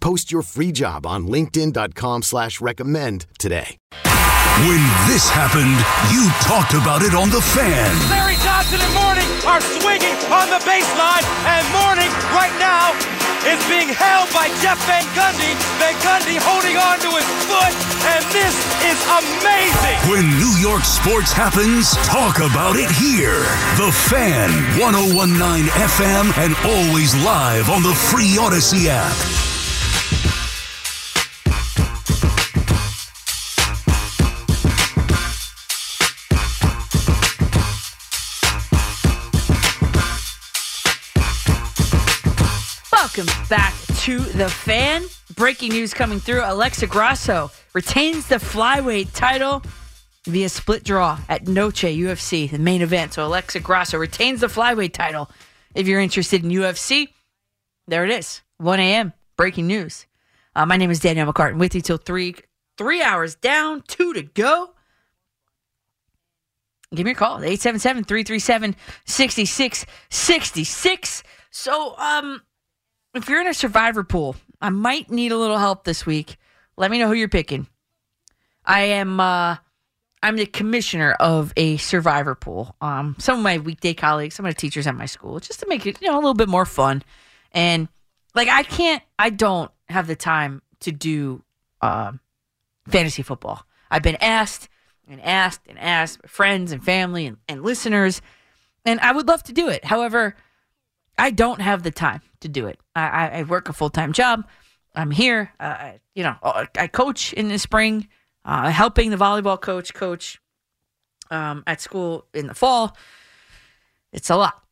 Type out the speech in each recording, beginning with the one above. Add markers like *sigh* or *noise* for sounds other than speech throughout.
Post your free job on linkedin.com slash recommend today. When this happened, you talked about it on The Fan. Larry Johnson and Mourning are swinging on the baseline, and Mourning right now is being held by Jeff Van Gundy. Van Gundy holding on to his foot, and this is amazing. When New York sports happens, talk about it here. The Fan, 1019 FM, and always live on the free Audacy app. Welcome back to the fan. Breaking news coming through: Alexa Grasso retains the flyweight title via split draw at Noche UFC, the main event. So Alexa Grasso retains the flyweight title. If you're interested in UFC, there it is. 1 a.m. Breaking news. Uh, my name is Danielle McCartan. With you till three. Three hours down, two to go. Give me a call, 877 337 6666. So, um, if you're in a survivor pool, I might need a little help this week. Let me know who you're picking. I am uh I'm the commissioner of a survivor pool. Um some of my weekday colleagues, some of the teachers at my school, just to make it, you know, a little bit more fun. And like I can't I don't have the time to do um fantasy football. I've been asked and asked and asked by friends and family and, and listeners, and I would love to do it. However, I don't have the time to do it. I, I, work a full time job. I'm here. Uh, you know, I coach in the spring, uh, helping the volleyball coach coach um, at school in the fall. It's a lot.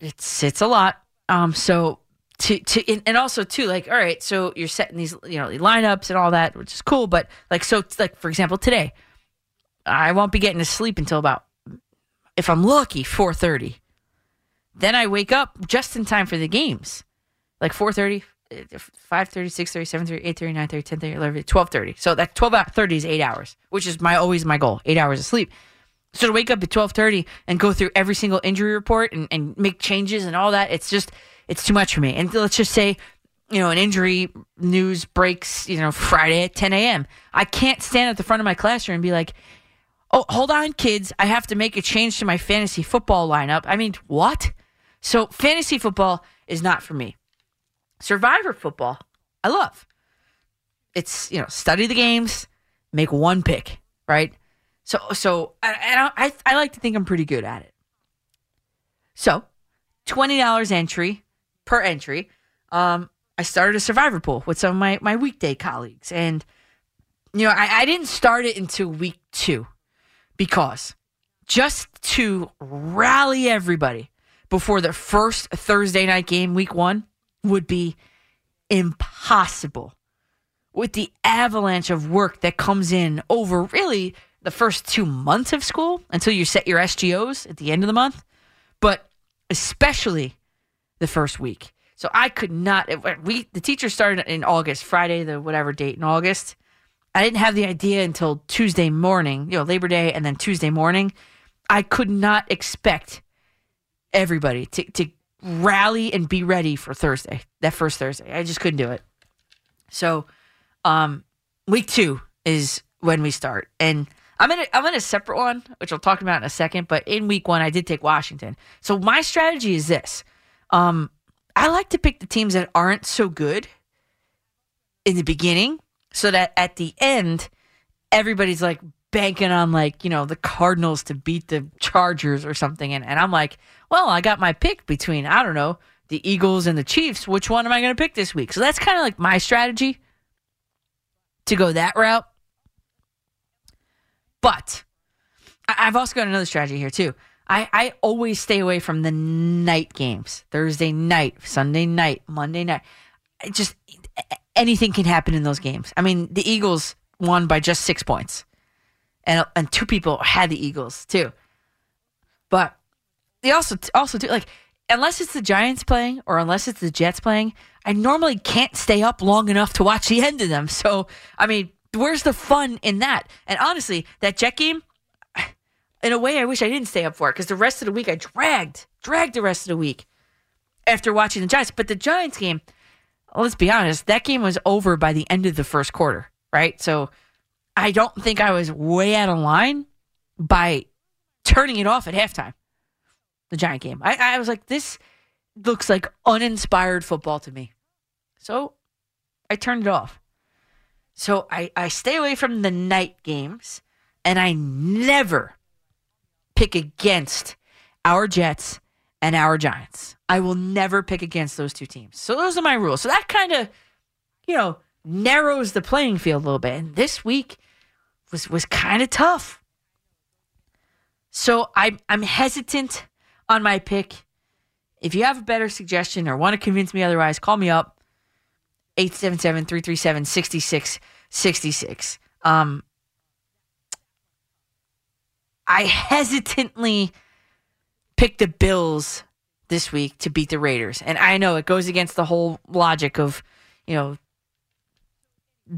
It's it's a lot. Um, so to to and, and also too, like, all right, so you're setting these you know lineups and all that, which is cool. But like, so like for example, today, I won't be getting to sleep until about, if I'm lucky, four thirty. Then I wake up just in time for the games, like 4.30, 5.30, 6.30, 7.30, 8.30, 9.30, 10.30, 11.30, 12.30. So that 12 out 30 is eight hours, which is my always my goal, eight hours of sleep. So to wake up at 12.30 and go through every single injury report and, and make changes and all that, it's just, it's too much for me. And let's just say, you know, an injury news breaks, you know, Friday at 10 a.m. I can't stand at the front of my classroom and be like, oh, hold on, kids. I have to make a change to my fantasy football lineup. I mean, what? So fantasy football is not for me. Survivor football, I love. It's you know study the games, make one pick, right? So so I I, I like to think I'm pretty good at it. So twenty dollars entry per entry. Um, I started a Survivor pool with some of my my weekday colleagues, and you know I, I didn't start it until week two because just to rally everybody before the first Thursday night game, week one, would be impossible with the avalanche of work that comes in over really the first two months of school until you set your SGOs at the end of the month, but especially the first week. So I could not. We the teacher started in August, Friday, the whatever date in August. I didn't have the idea until Tuesday morning, you know, Labor Day, and then Tuesday morning. I could not expect everybody to, to rally and be ready for Thursday, that first Thursday. I just couldn't do it. So, um, week two is when we start, and I'm in a, I'm in a separate one, which I'll talk about in a second. But in week one, I did take Washington. So my strategy is this: um, I like to pick the teams that aren't so good in the beginning, so that at the end, everybody's like banking on like, you know, the Cardinals to beat the Chargers or something. And, and I'm like, well, I got my pick between, I don't know, the Eagles and the Chiefs. Which one am I going to pick this week? So that's kind of like my strategy to go that route. But I've also got another strategy here too. I, I always stay away from the night games. Thursday night, Sunday night, Monday night. Just anything can happen in those games. I mean, the Eagles won by just six points, and and two people had the Eagles too. But they also also do like unless it's the Giants playing or unless it's the Jets playing, I normally can't stay up long enough to watch the end of them. So I mean, where's the fun in that? And honestly, that Jet game, in a way, I wish I didn't stay up for it because the rest of the week I dragged, dragged the rest of the week after watching the Giants. But the Giants game, let's be honest, that game was over by the end of the first quarter, right? So I don't think I was way out of line by turning it off at halftime. The Giant game. I, I was like, this looks like uninspired football to me. So I turned it off. So I, I stay away from the night games and I never pick against our Jets and our Giants. I will never pick against those two teams. So those are my rules. So that kind of, you know, narrows the playing field a little bit. And this week was was kind of tough. So I'm I'm hesitant on my pick. If you have a better suggestion or want to convince me otherwise, call me up. 877-337-6666. Um I hesitantly picked the Bills this week to beat the Raiders. And I know it goes against the whole logic of, you know,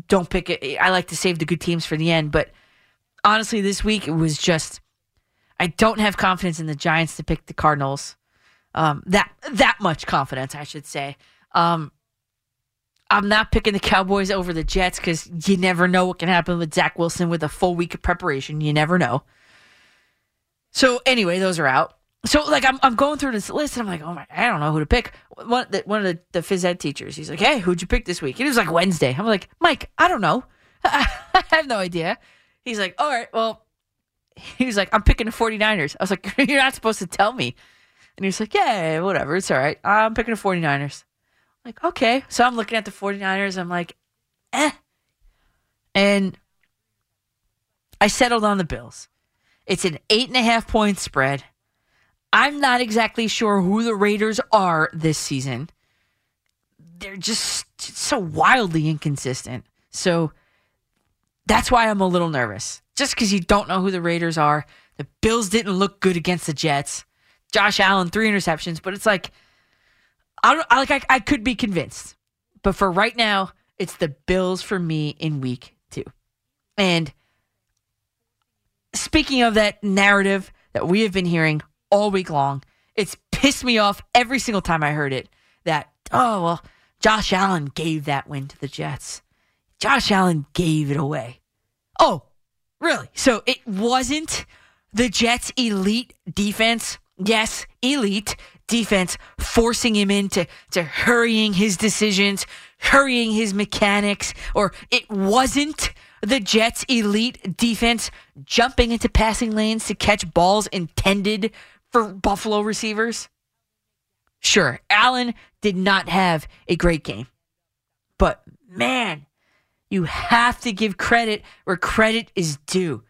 don't pick it. I like to save the good teams for the end. But honestly, this week it was just, I don't have confidence in the Giants to pick the Cardinals. Um, that that much confidence, I should say. Um, I'm not picking the Cowboys over the Jets because you never know what can happen with Zach Wilson with a full week of preparation. You never know. So anyway, those are out. So like I'm I'm going through this list and I'm like, oh my, I don't know who to pick. One the, one of the, the phys ed teachers, he's like, hey, who'd you pick this week? And it was like Wednesday. I'm like, Mike, I don't know. *laughs* I have no idea. He's like, all right, well, *laughs* he was like, I'm picking the 49ers. I was like, *laughs* you're not supposed to tell me. And he was like, yeah, whatever, it's all right. I'm picking the 49ers. I'm like, okay. So I'm looking at the 49ers. I'm like, eh. And I settled on the Bills. It's an eight and a half point spread. I'm not exactly sure who the Raiders are this season. They're just so wildly inconsistent. So that's why I'm a little nervous. Just because you don't know who the Raiders are. The Bills didn't look good against the Jets. Josh Allen, three interceptions, but it's like, I don't I, like. I, I could be convinced, but for right now, it's the Bills for me in week two. And speaking of that narrative that we have been hearing all week long. It's pissed me off every single time I heard it that, oh, well, Josh Allen gave that win to the Jets. Josh Allen gave it away. Oh, really? So it wasn't the Jets' elite defense. Yes, elite defense forcing him into to hurrying his decisions, hurrying his mechanics, or it wasn't the Jets' elite defense jumping into passing lanes to catch balls intended for Buffalo receivers? Sure, Allen did not have a great game. But man, you have to give credit where credit is due.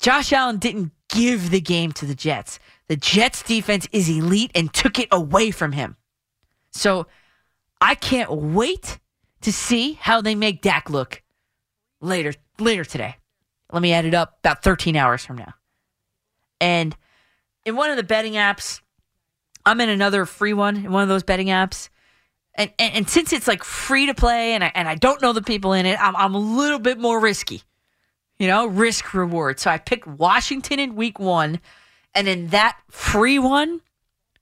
Josh Allen didn't give the game to the Jets. The Jets defense is elite and took it away from him. So I can't wait to see how they make Dak look later later today. Let me add it up about 13 hours from now. And in one of the betting apps, I'm in another free one in one of those betting apps. And, and, and since it's like free to play and I, and I don't know the people in it, I'm, I'm a little bit more risky, you know, risk reward. So I picked Washington in week one. And in that free one,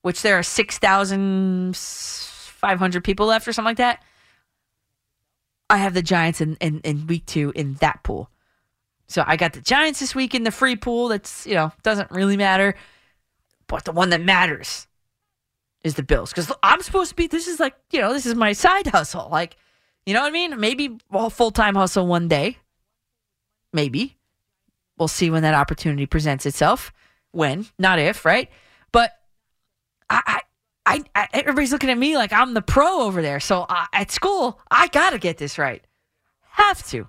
which there are 6,500 people left or something like that, I have the Giants in, in, in week two in that pool. So I got the Giants this week in the free pool. That's, you know, doesn't really matter. But the one that matters is the Bills. Because I'm supposed to be, this is like, you know, this is my side hustle. Like, you know what I mean? Maybe a full time hustle one day. maybe. We'll see when that opportunity presents itself. When, not if, right? But I, I, I everybody's looking at me like I'm the pro over there. So uh, at school, I got to get this right. Have to.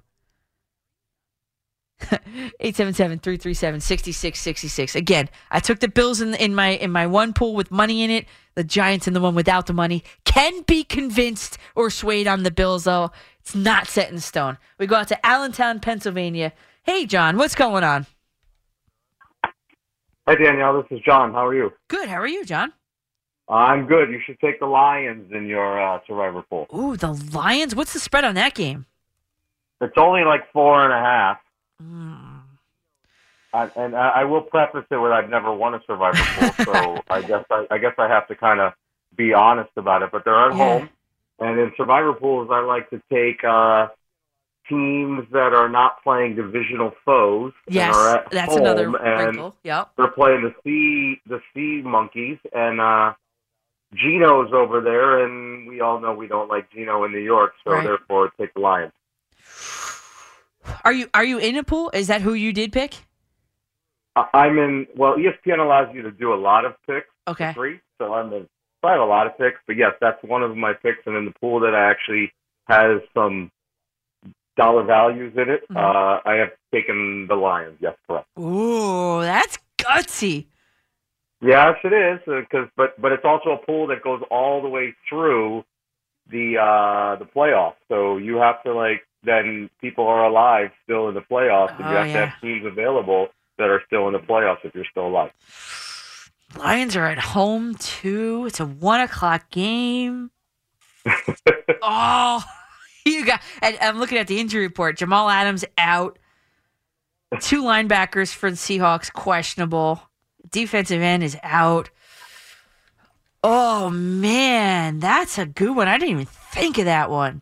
877-337-6666. Again, I took the Bills in in my in my one pool with money in it, the Giants in the one without the money. Can be convinced or swayed on the Bills though. It's not set in stone. We go out to Allentown, Pennsylvania. Hey John, what's going on? Hi Danielle, this is John. How are you? Good. How are you, John? I'm good. You should take the Lions in your uh, Survivor pool. Ooh, the Lions. What's the spread on that game? It's only like four and a half. I, and I, I will preface it with I've never won a Survivor pool, so *laughs* I guess I, I guess I have to kind of be honest about it. But they're at Yeah. home, and in Survivor pools, I like to take uh, teams that are not playing divisional foes. Yes, that's another wrinkle. Yep. they're playing the sea the sea monkeys and uh Geno's over there and we all know we don't like Gino in New York, so Right. therefore take the Lions. Are you are you in a pool? Is that who you did pick? I'm in well, ESPN allows you to do a lot of picks Okay. free, so I'm in so I have a lot of picks, but yes, that's one of my picks and in the pool that I actually has some dollar values in it. Mhm. Uh I have taken the Lions, yes, correct. Ooh, that's gutsy. Yes, it is. Because, but but it's also a pool that goes all the way through the uh the playoffs. So you have to like then people are alive still in the playoffs, and Oh, you have yeah. to have teams available that are still in the playoffs if you're still alive. Lions are at home too. It's a one o'clock game. *laughs* oh, *laughs* you got. And I'm looking at the injury report. Jamal Adams out. Two linebackers for the Seahawks questionable. Defensive end is out. Oh man, that's a good one. I didn't even think of that one.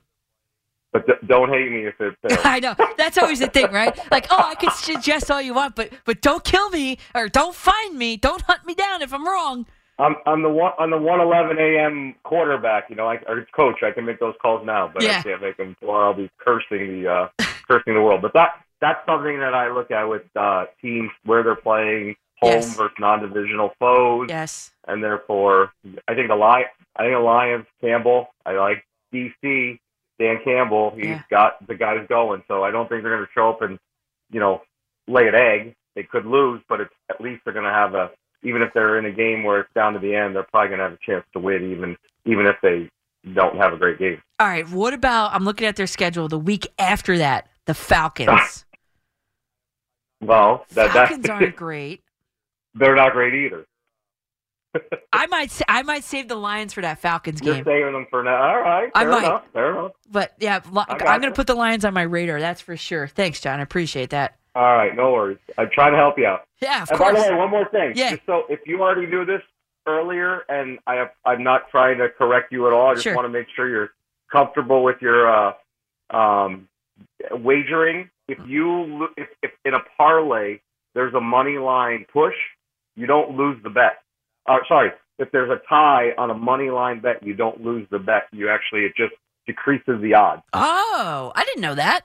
But d- don't hate me if it *laughs* fails. I know that's always the thing, right? Like, oh, I can suggest all you want, but but don't kill me or don't find me, don't hunt me down if I'm wrong. I'm I'm the one on the 111 a.m. quarterback. You know, I, or coach. I can make those calls now, but Yeah. I can't make them, or I'll be cursing the uh, *laughs* cursing the world. But that that's something that I look at with uh, teams where they're playing home Yes. versus non-divisional foes, Yes. and therefore I think the Lion, I think the Lions, Campbell. I like DC. Dan Campbell. He's Yeah. got the guys going, so I don't think they're going to show up and you know lay an egg. They could lose, but it's at least they're going to have a even if they're in a game where it's down to the end, they're probably going to have a chance to win, even even if they don't have a great game. All right. What about? I'm looking at their schedule. The week after that, the Falcons. *laughs* Well, that, Falcons aren't great. *laughs* they're not great either. I might. I might save the Lions for that Falcons You're game. saving them for now. All right, I fair might. enough. Fair enough. But yeah, I I'm going to put the Lions on my radar. That's for sure. Thanks, John. I appreciate that. All right, no worries. I'm trying to help you out. Yeah, of And by the way, one more thing. Yeah. Just so if you already knew this earlier, and I have, I'm not trying to correct you at all. I just Sure. want to make sure you're comfortable with your uh, um, wagering. If you if, if in a parlay there's a money line push, you don't lose the bet. Uh, sorry, if there's a tie on a money line bet, you don't lose the bet. You actually it just decreases the odds. oh, I didn't know that.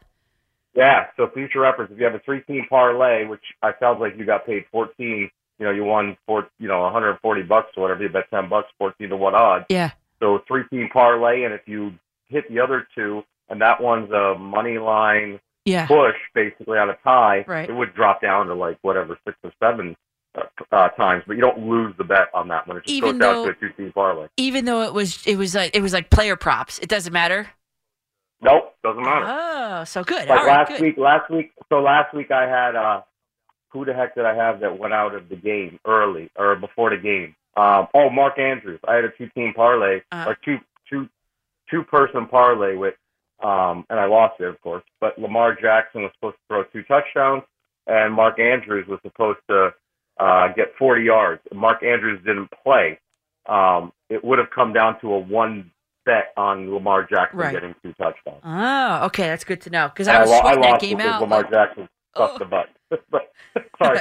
Yeah. So future reference, if you have a three team parlay, which I sounds like you got paid fourteen, you know, you won four, you know, 140 bucks or whatever. You bet 10 bucks, 14 to one odds. Yeah. So three team parlay, and if you hit the other two, and that one's a money line Yeah. push, basically on a tie, Right. it would drop down to like whatever six or seven uh, uh, times, but you don't lose the bet on that one. It just Even goes down though- to a two team parlay. Even though it was, it was like, it was like player props. It doesn't matter. Nope, doesn't matter. Oh, so good. Like All right, last good. week, last week, so last week I had uh, who the heck did I have that went out of the game early or before the game? Um, oh, Mark Andrews. I had a two-team parlay Uh-huh. or two two two person parlay with, um, and I lost it, of course. But Lamar Jackson was supposed to throw two touchdowns, and Mark Andrews was supposed to uh, get 40 yards. Mark Andrews didn't play. Um, it would have come down to a one bet on Lamar Jackson Right. getting two touchdowns. Oh, okay. That's good to know because I was lo- sweating that game out. Lamar like, Jackson sucked Oh. the butt. *laughs* but *laughs* sorry,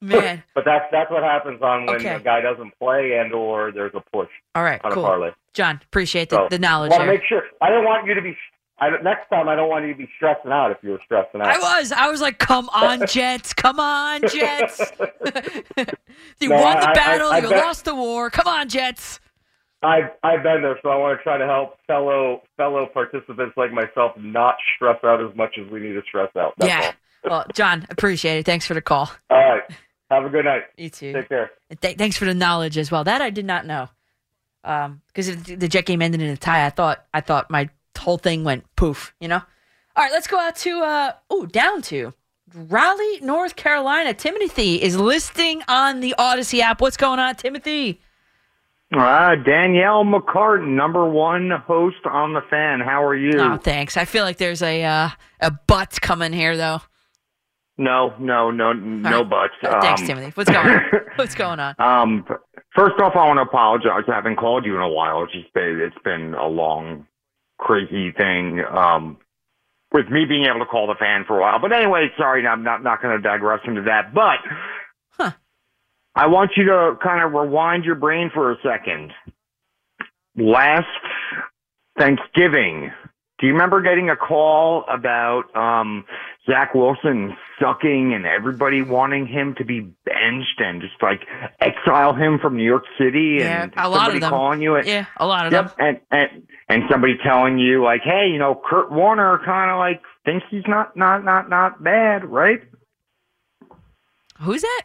man. *laughs* but that's that's what happens on when Okay. a guy doesn't play and or there's a push All right, on cool. a parlay. John, appreciate the, So the knowledge want to make sure. I don't want you to be. I, next time, I don't want you to be stressing out if you were stressing out. I was. I was like, come on, *laughs* Jets. Come on, Jets. *laughs* you No, won the I- battle. I you lost the war. Come on, Jets. I've I've been there, so I want to try to help fellow fellow participants like myself not stress out as much as we need to stress out. That's yeah. Well, *laughs* John, appreciate it. Thanks for the call. all. Right. Have a good night. You too. Take care. Th- thanks for the knowledge as well. That I did not know. Um, because if the Jet game ended in a tie, I thought I thought my whole thing went poof. You know. All right, let's go out to uh oh down to Raleigh, North Carolina. Timothy is listing on the Audacy app. What's going on, Timothy? Uh, Danielle McCartan, number one host on the fan. How are you? Oh, thanks. I feel like there's a uh, a butt coming here though. No, no, no, no right. buts. Thanks, Um, Timothy. What's going on? *laughs* What's going on? Um, first off, I want to apologize. I haven't called you in a while. It's just been, it's been a long, crazy thing. Um, with me being able to call the fan for a while. But anyway, sorry, I'm not not going to digress into that. But Huh. I want you to kind of rewind your brain for a second. Last Thanksgiving, do you remember getting a call about um, Zach Wilson sucking and everybody wanting him to be benched and just like exile him from New York City Yeah, and a lot of them. calling you at, Yeah, a lot of Yep, them. and and and somebody telling you like, hey, you know, Kurt Warner kind of like thinks he's not not not not bad, right? Who's that?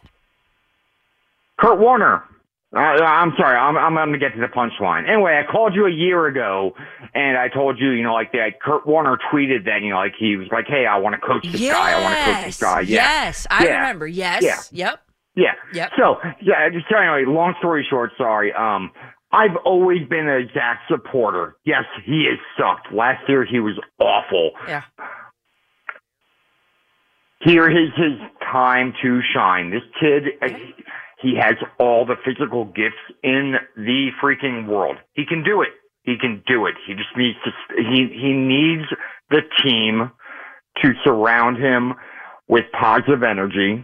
Kurt Warner. Uh, I'm sorry, I'm I'm going to get to the punchline. Anyway, I called you a year ago, and I told you, you know, like that. Kurt Warner tweeted that, you know, like he was like, hey, I want to coach this guy. I want to coach this guy. Yeah, Yes, I Yeah. remember. Yes. Yeah. Yep. Yeah. Yep. So yeah, just anyway, long story short, sorry. Um, I've always been a Zach supporter. Yes, he has sucked. Last year he was awful. Yeah. Here is his time to shine. This kid, uh, he has all the physical gifts in the freaking world. He can do it. He can do it. He just needs to. He he needs the team to surround him with positive energy.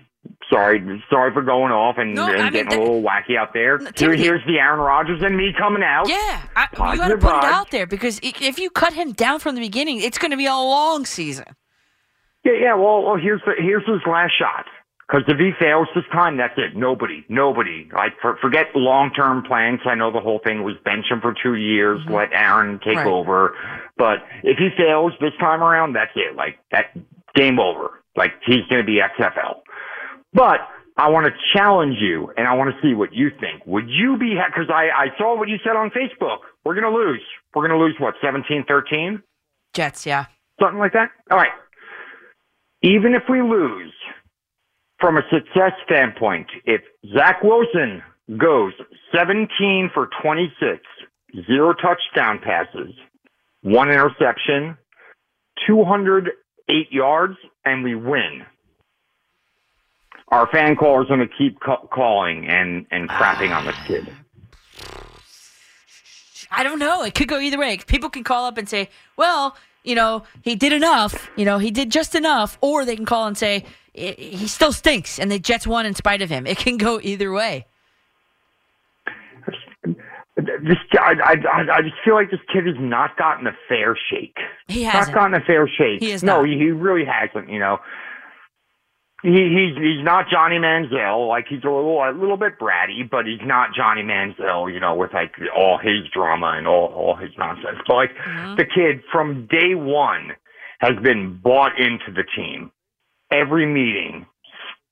Sorry, sorry for going off and, No, and I mean, getting a little wacky out there. Here, here's the Aaron Rodgers and me coming out. Yeah, I, you got to put it out there because if you cut him down from the beginning, it's going to be a long season. Yeah, yeah. Well, well here's the, here's his last shot. Because if he fails this time, that's it. Nobody, nobody. Like for, forget long term plans. I know the whole thing was bench him for two years, mm-hmm. let Aaron take Right. over. But if he fails this time around, that's it. Like that game over. Like he's going to be XFL. But I want to challenge you, and I want to see what you think. Would you be? Because I I saw what you said on Facebook. We're going to lose. We're going to lose what 17-13? Jets, yeah. something like that. All right. Even if we lose, from a success standpoint, if Zach Wilson goes 17 for 26, zero touchdown passes, one interception, 208 yards, and we win, our fan callers going to keep ca- calling and, and crapping on this *sighs* kid. I don't know. It could go either way. People can call up and say, well, you know, he did enough. You know, he did just enough. Or they can call and say, "I- he still stinks and the Jets won in spite of him. It can go either way. This, I, I, I- just feel like this kid has not gotten a fair shake. He not hasn't. gotten a fair shake. He has no, not. he, he really hasn't. You know, he, he's he's not Johnny Manziel. Like he's a little a little bit bratty, but he's not Johnny Manziel. You know, with like all his drama and all all his nonsense. But like Mm-hmm. the kid from day one has been bought into the team. Every meeting,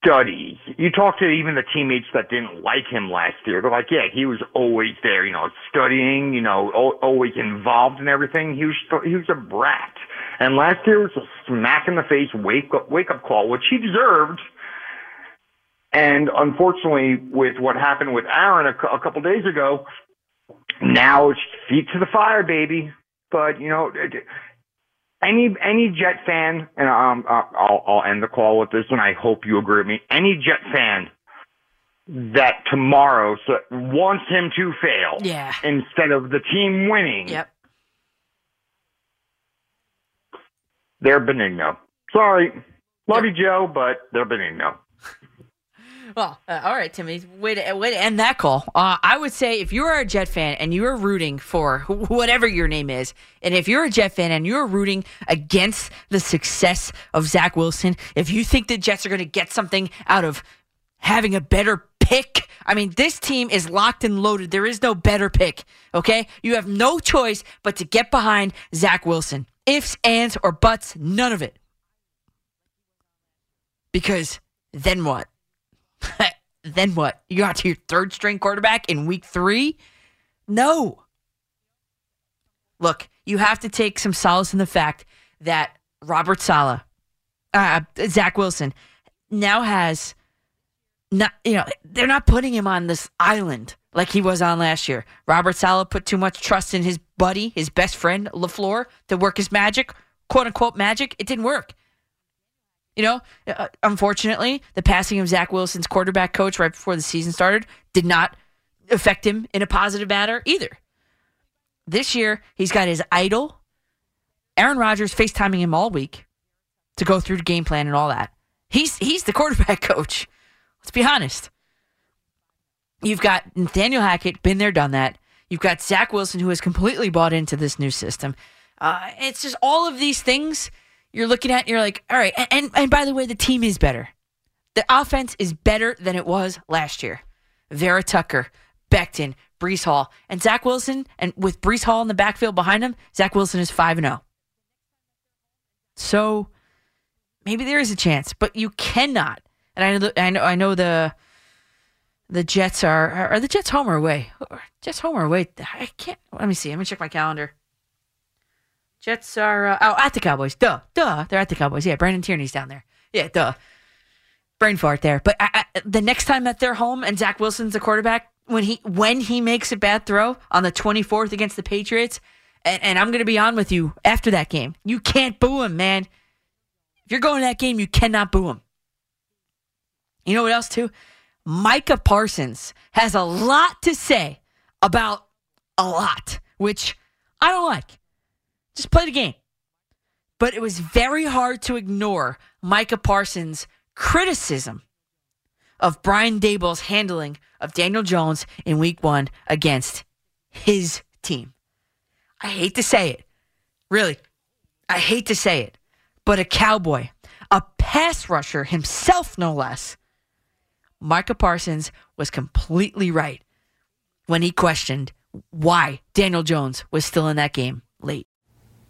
studies. You talk to even the teammates that didn't like him last year. They're like, yeah, he was always there, you know, studying, you know, al- always involved in everything. He was he was a brat. And last year was a smack in the face wake up wake up call, which he deserved. And unfortunately, with what happened with Aaron a, a couple days ago, now it's feet to the fire, baby. But you know, any any Jet fan, and um, uh, I'll I'll end the call with this, and I hope you agree with me. Any Jet fan that tomorrow so, wants him to fail, Yeah. instead of the team winning, Yep. they're benigno. Sorry, love you, Joe, but they're benigno. Well, uh, all right, Timmy. Way to, way to end that call. Uh, I would say if you are a Jet fan and you are rooting for wh- whatever your name is, and if you're a Jet fan and you're rooting against the success of Zach Wilson, if you think the Jets are going to get something out of having a better pick, I mean, this team is locked and loaded. There is no better pick, okay? You have no choice but to get behind Zach Wilson. Ifs, ands, or buts, none of it. Because then what? Then what? You got to your third string quarterback in week three? No. Look, you have to take some solace in the fact that Robert Saleh, uh, Zach Wilson, now has not, you know, they're not putting him on this island like he was on last year. Robert Saleh put too much trust in his buddy, his best friend, LaFleur, to work his magic, quote unquote magic. It didn't work. You know, uh, unfortunately, the passing of Zach Wilson's quarterback coach right before the season started did not affect him in a positive manner either. This year, he's got his idol, Aaron Rodgers, FaceTiming him all week to go through the game plan and all that. He's he's the *laughs* quarterback coach. Let's be honest. You've got Nathaniel Hackett, been there, done that. You've got Zach Wilson, who has completely bought into this new system. Uh, it's just all of these things you're looking at, and you're like, all right. And, and, and by the way, the team is better. The offense is better than it was last year. Vera Tucker, Becton, Breece Hall, and Zach Wilson, and with Breece Hall in the backfield behind him, Zach Wilson is 5 0. So maybe there is a chance, but you cannot. And I know, I know, I know the the Jets are are the Jets home or away? Jets home or away? I can't. Let me see. Let me check my calendar. Jets are uh, oh at the Cowboys. Duh, duh. They're at the Cowboys. Yeah, Brandon Tierney's down there. Yeah, duh. Brain fart there. But I, I, the next time that they're home and Zach Wilson's the quarterback, when he when he makes a bad throw on the 24th against the Patriots, and, and I'm going to be on with you after that game, you can't boo him, man. If you're going to that game, you cannot boo him. You know what else too? Micah Parsons has a lot to say about a lot, which I don't like. Just play the game. But it was very hard to ignore Micah Parsons' criticism of Brian Daboll's handling of Daniel Jones in week one against his team. I hate to say it. Really. I hate to say it. But a cowboy, a pass rusher himself, no less, Micah Parsons was completely right when he questioned why Daniel Jones was still in that game late.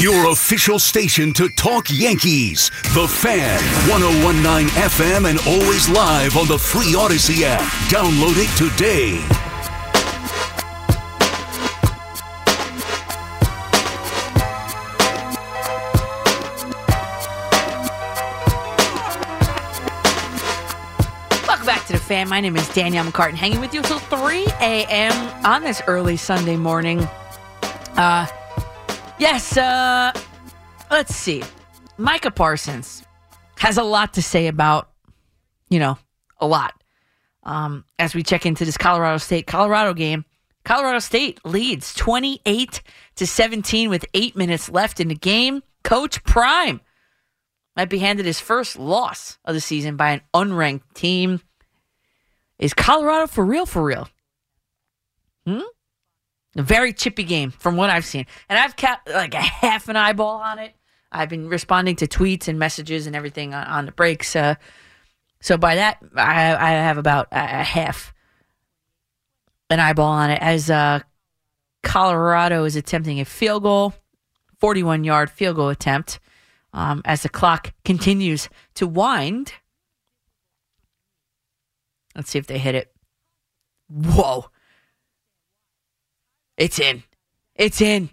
Your official station to talk Yankees. The Fan, 1019 FM, and always live on the free Audacy app. Download it today. Welcome back to the fan. My name is Danielle McCartan, hanging with you until 3 a.m. on this early Sunday morning. Uh, yes, uh, let's see. Micah Parsons has a lot to say about, you know, a lot. Um, as we check into this Colorado State Colorado game, Colorado State leads 28 to 17 with eight minutes left in the game. Coach Prime might be handed his first loss of the season by an unranked team. Is Colorado for real? For real? Hmm. A very chippy game from what I've seen, and I've kept like a half an eyeball on it. I've been responding to tweets and messages and everything on, on the breaks. Uh, so by that, I, I have about a, a half an eyeball on it as uh, Colorado is attempting a field goal, 41 yard field goal attempt um, as the clock continues to wind. Let's see if they hit it. Whoa. It's in. It's in.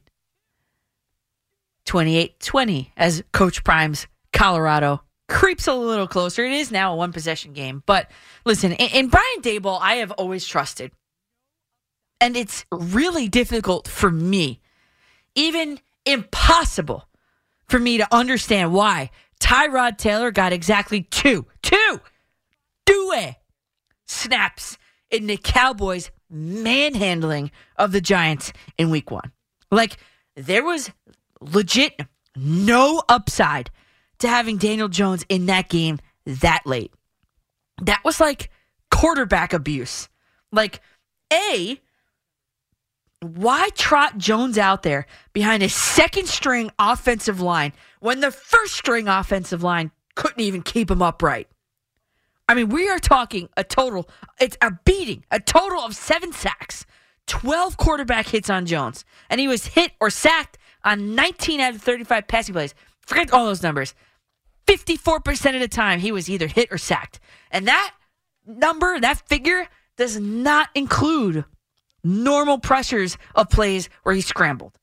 28 20 as Coach Prime's Colorado creeps a little closer. It is now a one possession game. But listen, in, in Brian Daboll, I have always trusted. And it's really difficult for me, even impossible for me to understand why Tyrod Taylor got exactly two, two, two eh, snaps in the Cowboys' manhandling of the Giants in week one. Like, there was legit no upside to having Daniel Jones in that game that late. That was like quarterback abuse. Like, A, why trot Jones out there behind a second string offensive line when the first string offensive line couldn't even keep him upright? I mean, we are talking a total, it's a beating, a total of seven sacks, 12 quarterback hits on Jones. And he was hit or sacked on 19 out of 35 passing plays. Forget all those numbers. 54% of the time, he was either hit or sacked. And that number, that figure, does not include normal pressures of plays where he scrambled.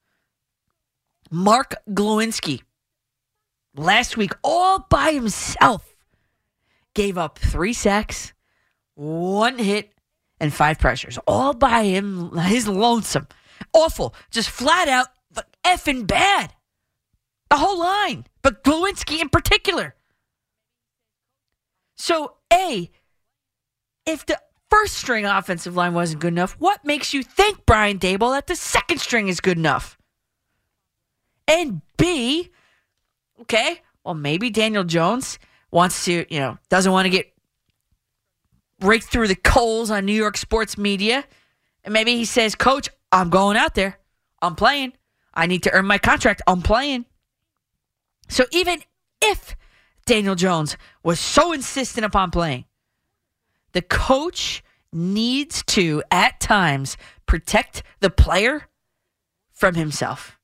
Mark Glowinski, last week, all by himself, gave up three sacks, one hit, and five pressures, all by him, his lonesome. Awful. Just flat out effing bad. The whole line, but Glowinski in particular. So, A, if the first string offensive line wasn't good enough, what makes you think, Brian Daboll, that the second string is good enough? And B, okay, well, maybe Daniel Jones wants to, you know, doesn't want to get raked through the coals on New York sports media. And maybe he says, Coach, I'm going out there. I'm playing. I need to earn my contract. I'm playing. So even if Daniel Jones was so insistent upon playing, the coach needs to, at times, protect the player from himself.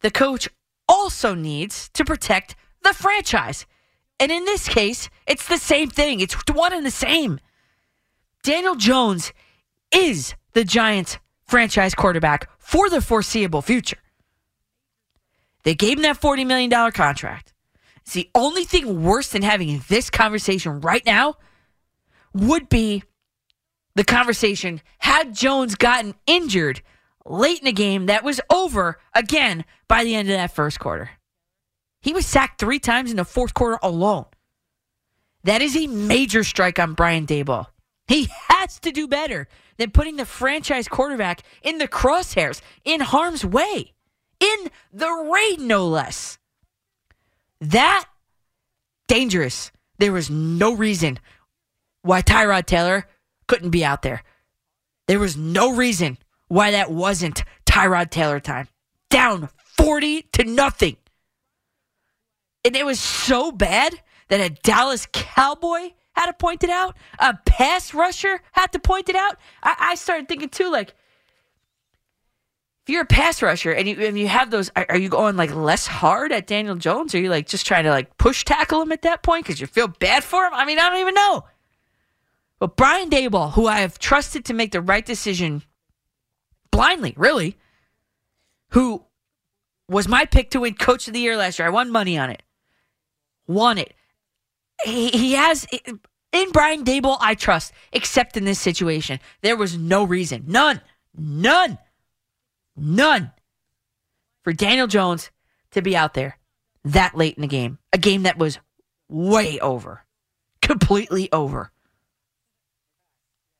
The coach also needs to protect the franchise. And in this case, it's the same thing. It's one and the same. Daniel Jones is the Giants franchise quarterback for the foreseeable future. They gave him that $40 million contract. It's the only thing worse than having this conversation right now would be the conversation had Jones gotten injured late in the game that was over again by the end of that first quarter. He was sacked three times in the fourth quarter alone. That is a major strike on Brian Daboll. He *laughs* has to do better than putting the franchise quarterback in the crosshairs, in harm's way, in the rain, no less. That dangerous. There was no reason why Tyrod Taylor couldn't be out there. There was no reason why that wasn't Tyrod Taylor time. Down 40 to nothing. And it was so bad that a Dallas Cowboy had to point it out. A pass rusher had to point it out. I, I started thinking too, like, if you're a pass rusher and you and you have those, are, are, you going like less hard at Daniel Jones? Are you like just trying to like push tackle him at that point because you feel bad for him? I mean, I don't even know. But Brian Daboll, who I have trusted to make the right decision blindly, really, who was my pick to win Coach of the Year last year. I won money on it. Won it he, he has in Brian Daboll, I trust, except in this situation. There was no reason, none, none, none for Daniel Jones to be out there that late in the game. A game that was way over, completely over.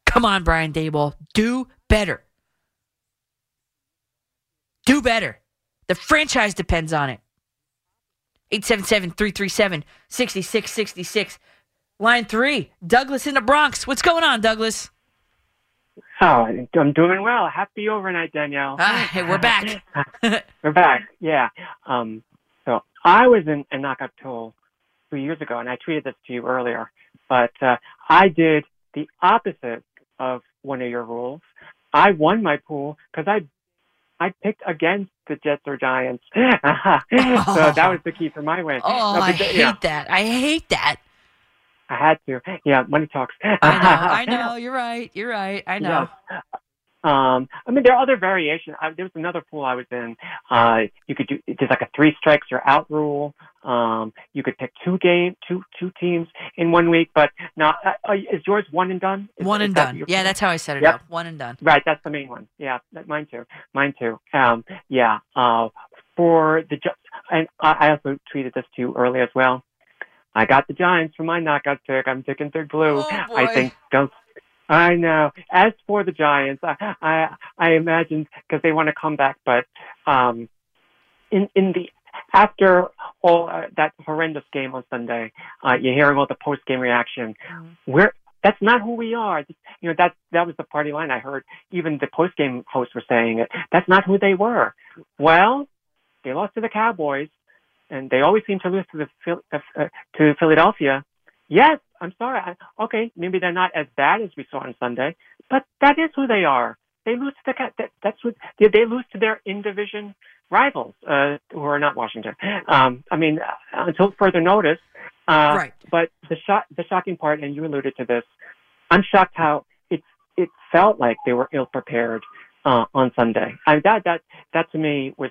Come on, Brian Daboll, Do better. Do better. The franchise depends on it. 877 337 6666. Line three, Douglas in the Bronx. What's going on, Douglas? Oh, I'm doing well. Happy overnight, Danielle. Ah, hey, we're back. *laughs* We're back. Yeah. Um, so I was in a knockout pool three years ago, and I tweeted this to you earlier. But uh, I did the opposite of one of your rules. I won my pool because I I picked against the Jets or Giants. *laughs* so that was the key for my win. Oh, No, I hate yeah, that. I hate that. I had to. Yeah, money talks. I know. I *laughs* know. You're right. You're right. I know. Yes. Um, I mean, there are other variations. I, there was another pool I was in. Uh, you could do there's like a three strikes or out rule. Um, you could pick two game, two two teams in one week. But now, uh, uh, is yours one and done? Is- One and done. Yeah, that's how I set it Yep. up. One and done. Right, that's the main one. Yeah, that, mine too. Mine too. Um, yeah. Uh, for the and I also tweeted this to you earlier as well. I got the Giants for my knockout pick. I'm picking Big Blue. Oh, I think don't. I know. As for the Giants, I I, I imagine because they want to come back, but um, in in the after all uh, that horrendous game on Sunday, uh, you're hearing all the post game reaction. We're that's not who we are. You know that that was the party line I heard. Even the post game hosts were saying it. That's not who they were. Well, they lost to the Cowboys, and they always seem to lose to the Phil- uh, uh, to Philadelphia. Yes, I'm sorry. I, okay, maybe they're not as bad as we saw on Sunday, but that is who they are. They lose to the that, that's what they, they lose to their in division rivals, uh, who are not Washington. Um, I mean, until further notice. Uh, Right. But the shock, the shocking part, and you alluded to this, I'm shocked how it it felt like they were ill prepared uh, on Sunday. I that that that to me was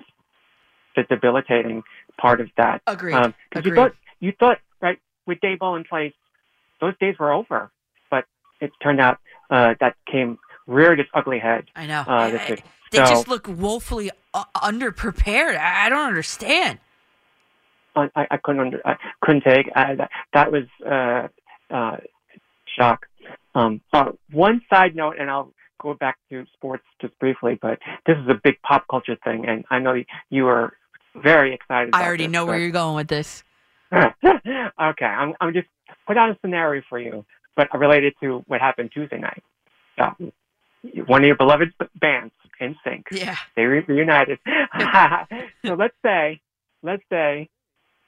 the debilitating part of that. Agreed. Um, 'cause you thought you thought right with Daboll in place, those days were over, but it turned out uh, that came reared its ugly head. I know. Uh, this week. They So- just look woefully uh, underprepared. I, I don't understand. I, I I couldn't under, I couldn't take uh, that. That was uh, uh, shock. Um, uh, one side note, and I'll go back to sports just briefly, but this is a big pop culture thing, and I know you are very excited. I already this, know where you're going with this. *laughs* okay, I'm I'm just put out a scenario for you, but related to what happened Tuesday night. Um, one of your beloved bands, NSYNC. Yeah. they re- reunited. *laughs* *laughs* so let's say, let's say,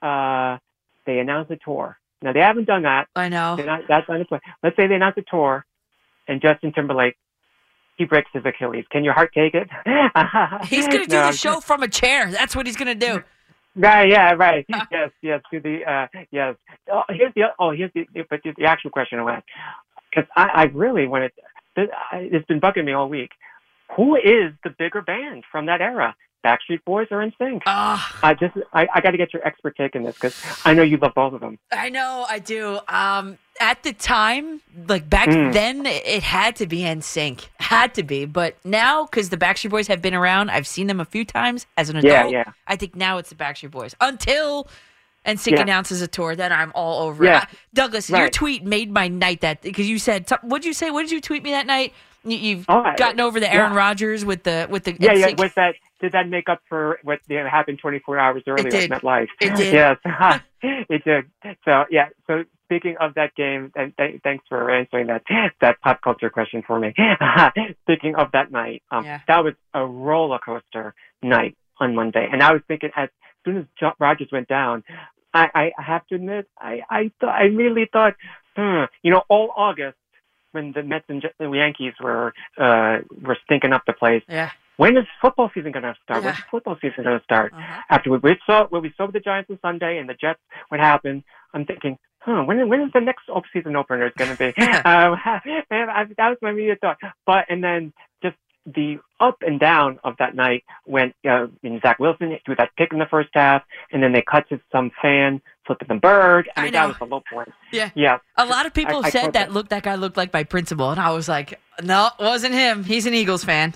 uh, they announce a tour. Now they haven't done that. I know. They're not, that's not the. Let's say they announce a tour, and Justin Timberlake, he breaks his Achilles. Can your heart take it? *laughs* He's going to do No, the show from a chair. That's what he's going to do. Right, yeah, right. yes, yes, to the, uh, yes. Oh, here's the, oh, here's the, but the, actual question I ask. Because I, I really wanted, it's been bugging me all week. Who is the bigger band from that era? Backstreet Boys or NSYNC? Ah. I just, I, I got to get your expert take in this because I know you love both of them. I know, I do. Um, at the time, like back Mm. then, it had to be NSYNC. Had to be. But now, because the Backstreet Boys have been around, I've seen them a few times as an adult. Yeah, yeah. I think now it's the Backstreet Boys. Until NSYNC Yeah. announces a tour, then I'm all over Yeah. it. I- Douglas, your tweet made my night that because you said, what'd you say? What did you tweet me that night? You, you've Oh, I- gotten over the Aaron yeah. Rodgers with the with the Yeah, yeah. Was that did that make up for what happened 24 hours earlier did. at MetLife? It *laughs* did. Yes, *laughs* *laughs* it did. So yeah. So speaking of that game, and th- thanks for answering that that pop culture question for me. speaking of that night, um, Yeah. that was a roller coaster night on Monday, and I was thinking as soon as jo- Rodgers went down, I, I have to admit, I I thought I immediately thought, hmm, you know, all August when the Mets and the Yankees were uh were stinking up the place. Yeah. When is football season going to start? Yeah. When's football season going to start? Uh-huh. After we, we saw what we saw the Giants on Sunday and the Jets, what happened? I'm thinking, huh, when when is the next off-season opener going to be? *laughs* *laughs* um, I, that was my immediate thought. But and then just the up and down of that night when uh, when Zach Wilson threw that pick in the first half, and then they cut to some fan flipping the bird. I I mean, know. that was the low point. Yeah. Yeah. A lot of people I- I said caught that look that guy looked like my principal, and I was like, no, it wasn't him. He's an Eagles fan.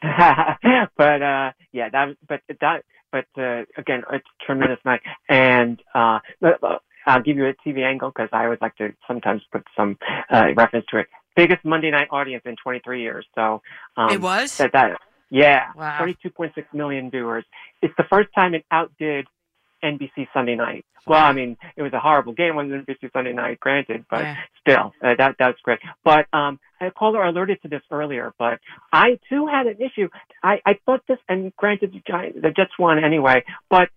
*laughs* but uh yeah that but that but uh again it's a tremendous night and uh uh, i'll give you a tv angle because i always like to sometimes put some uh reference to it biggest Monday night audience in 23 years. So um, It was? that that yeah, Wow. 32.6 million viewers. It's the first time it outdid NBC Sunday Night. Well, I mean, it was a horrible game on NBC Sunday Night, granted, but Yeah. still, uh, that that's great. But um, a caller alerted to this earlier, but I too had an issue. I, I thought this, and granted, the Giants, the Jets won anyway, but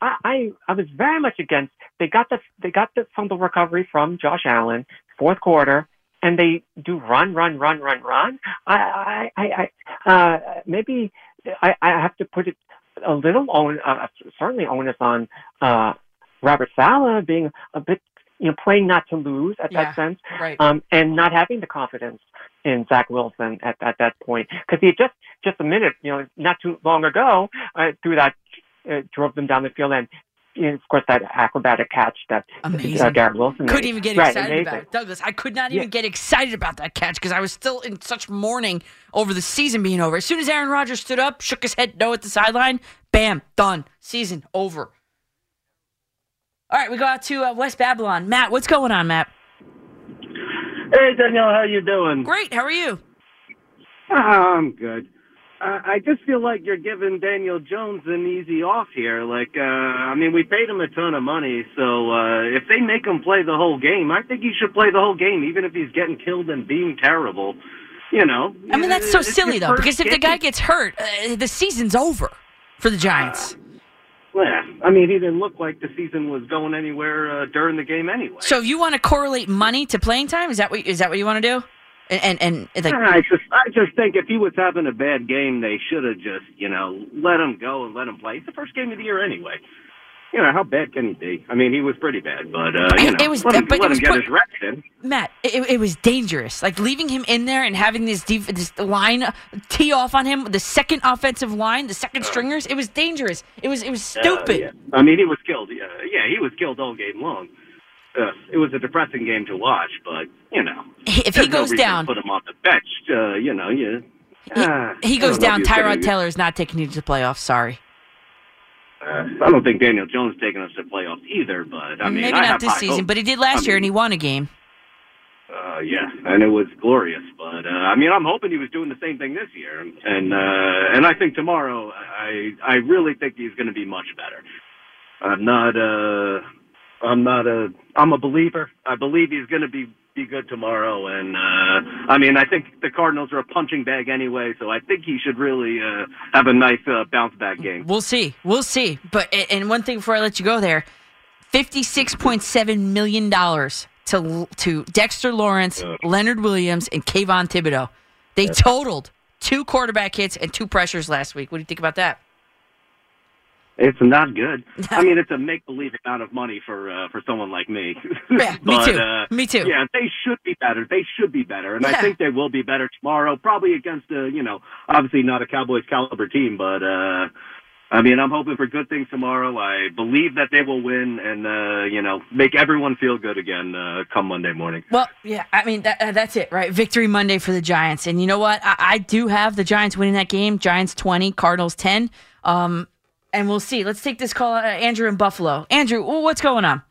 I, I I was very much against. They got the they got the fumble recovery from Josh Allen fourth quarter, and they do run, run, run, run, run. I I I, uh, maybe I, I have to put it a little on uh, certainly onus on uh, Robert Saleh being a bit you know playing not to lose at Yeah, that sense, right. um, and not having the confidence in Zach Wilson at, at that point because he had just just a minute you know not too long ago uh, through that uh, drove them down the field and. You know, of course, that acrobatic catch that Amazing. uh, Garrett Wilson Couldn't made. even get Right, excited amazing. about it. Douglas, I could not Yeah. even get excited about that catch because I was still in such mourning over the season being over. As soon as Aaron Rodgers stood up, shook his head no at the sideline, bam, done. Season over. All right, we go out to uh, West Babylon. Matt, what's going on, Matt? Hey Danielle, how you doing? Great. How are you? I'm good. I just feel like you're giving Daniel Jones an easy off here. Like, uh, I mean, we paid him a ton of money, so uh, if they make him play the whole game, I think he should play the whole game, even if he's getting killed and being terrible. You know. I mean, that's so silly, though, because if the guy gets hurt, uh, the season's over for the Giants. yeah, I mean, he didn't look like the season was going anywhere uh, during the game anyway. So you want to correlate money to playing time, is that what is that what you want to do? And and, and like, I just, I just think if he was having a bad game, they should have just, you know, let him go and let him play. It's the first game of the year anyway. You know, how bad can he be? I mean, he was pretty bad, but uh, you It- know, it was- let him, but it let was him get put- his reps in. Matt, it, it was dangerous. Like leaving him in there and having this def- this line uh, tee off on him, the second offensive line, the second stringers. It was dangerous. It was it was stupid. Uh, yeah. I mean, he was killed. Yeah, yeah, he was killed all game long. Uh, it was a depressing game to watch, but you know, If he goes reason down, put him on the bench. Uh, you know, you. ah, he goes down. Tyrod Taylor is not taking you to the playoffs. Sorry. Uh, I don't think Daniel Jones is taking us to playoffs either, but I mean, Maybe I not have this season, but he did last I year and he won a game. Uh, yeah, and it was glorious. But uh, I mean, I'm hoping he was doing the same thing this year, and uh, and I think tomorrow, I I really think he's going to be much better. I'm not uh I'm not a I'm a believer. I believe he's going to be be good tomorrow, and uh, I mean, I think the Cardinals are a punching bag anyway, so I think he should really uh, have a nice uh, bounce back game. We'll see. We'll see. But and one thing before I let you go there, fifty-six point seven million dollars to to Dexter Lawrence, Leonard Williams, and Kayvon Thibodeaux. They totaled two quarterback hits and two pressures last week. What do you think about that? It's not good. *laughs* I mean, it's a make believe amount of money for uh, for someone like me. *laughs* Yeah, me too. Uh, Me too. Yeah, they should be better. They should be better, and Yeah. I think they will be better tomorrow. Probably against a you know, obviously not a Cowboys caliber team, but uh, I mean, I'm hoping for good things tomorrow. I believe that they will win, and uh, you know, make everyone feel good again uh, come Monday morning. Well, yeah, I mean that, uh, that's it, right? Victory Monday for the Giants, and you know what? I, I do have the Giants winning that game. Giants twenty, Cardinals ten. Um, and we'll see. Let's take this call, uh, Andrew in Buffalo. Andrew, what's going on?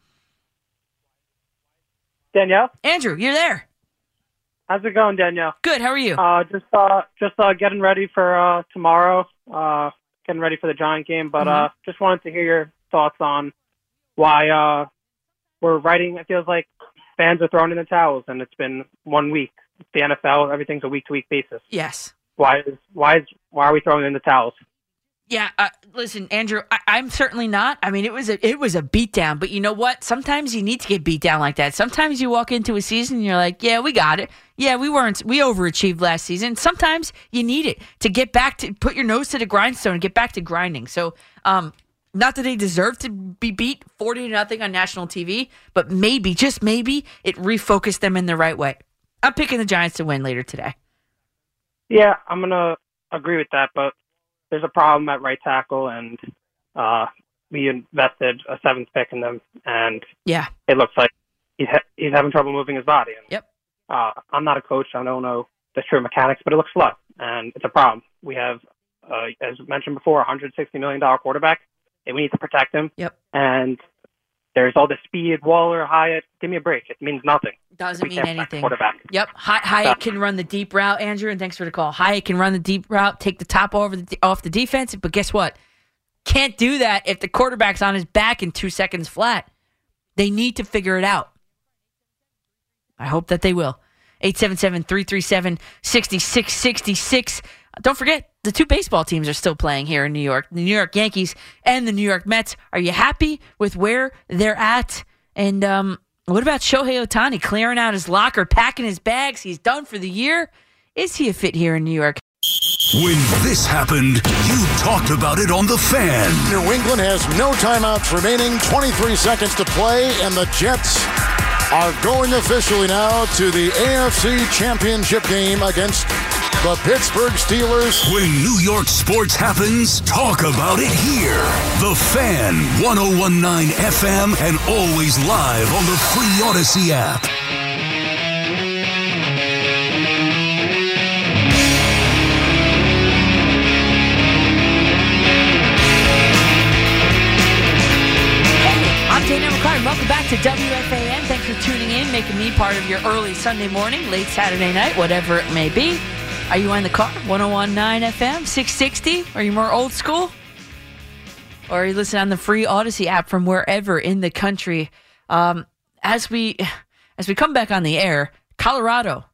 Danielle, Andrew, you're there. how's it going, Danielle? Good. How are you? Uh, just uh, just uh, getting ready for uh, tomorrow. Uh, getting ready for the Giant game, but uh, just wanted to hear your thoughts on why uh, we're writing. It feels like fans are throwing in the towels, and it's been one week. The NFL, everything's a week to week basis. Yes. Why is why is why are we throwing in the towels? Yeah, uh, listen, Andrew, I, I'm certainly not. I mean, it was a it was a beatdown, but you know what? Sometimes you need to get beat down like that. Sometimes you walk into a season and you're like, yeah, we got it. Yeah, we weren't we overachieved last season. Sometimes you need it to get back to put your nose to the grindstone and get back to grinding. So, um, not that they deserve to be beat forty to nothing on national TV, but maybe, just maybe, it refocused them in the right way. I'm picking the Giants to win later today. Yeah, I'm gonna agree with that, but there's a problem at right tackle, and uh, we invested a seventh pick in them, and Yeah. it looks like he's ha- he's having trouble moving his body. And, yep. Uh, I'm not a coach. I don't know the true mechanics, but it looks slow, and it's a problem. We have, uh, as mentioned before, a 160 million dollar quarterback, and we need to protect him. Yep. And there's all the speed, Waller, Hyatt. Give me a break. It means nothing. Doesn't mean anything. Quarterback. Yep. Hy- Hyatt can run the deep route, Andrew, and thanks for the call. Hyatt can run the deep route, take the top over the, off the defense, but guess what? Can't do that if the quarterback's on his back in two seconds flat. They need to figure it out. I hope that they will. 877 337 6666. Don't forget, the two baseball teams are still playing here in New York the New York Yankees and the New York Mets. Are you happy with where they're at? And um, what about Shohei Ohtani clearing out his locker, packing his bags? He's done for the year. Is he a fit here in New York? When this happened, you talked about it on The Fan. New England has no timeouts remaining, 23 seconds to play, and the Jets are going officially now to the AFC Championship game against the Pittsburgh Steelers. When New York sports happens, talk about it here. The Fan, 1019 FM, and always live on the free Audacy app. I'm Dana McCartan. Welcome back to WFAN. Thanks for tuning in, making me part of your early Sunday morning, late Saturday night, whatever it may be. Are you in the car? 1019 FM, 660? Are you more old school? Or are you listening on the free Audacy app from wherever in the country? Um, as we as we come back on the air, Colorado,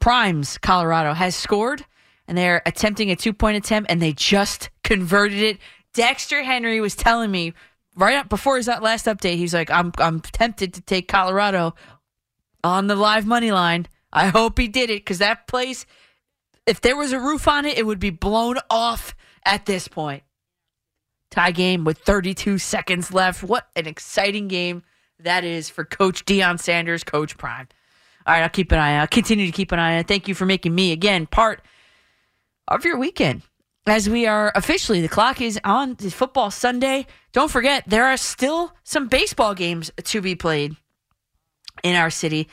Primes, Colorado has scored, and they're attempting a two point attempt, and they just converted it. Dexter Henry was telling me right up before his last update, he's like, "I'm I'm tempted to take Colorado on the live money line. I hope he did it because that place, if there was a roof on it, it would be blown off at this point." Tie game with 32 seconds left. What an exciting game that is for Coach Deion Sanders, Coach Prime. All right, I'll keep an eye out. Continue to keep an eye out. Thank you for making me, again, part of your weekend. As we are officially, the clock is on football Sunday. Don't forget, there are still some baseball games to be played in our city.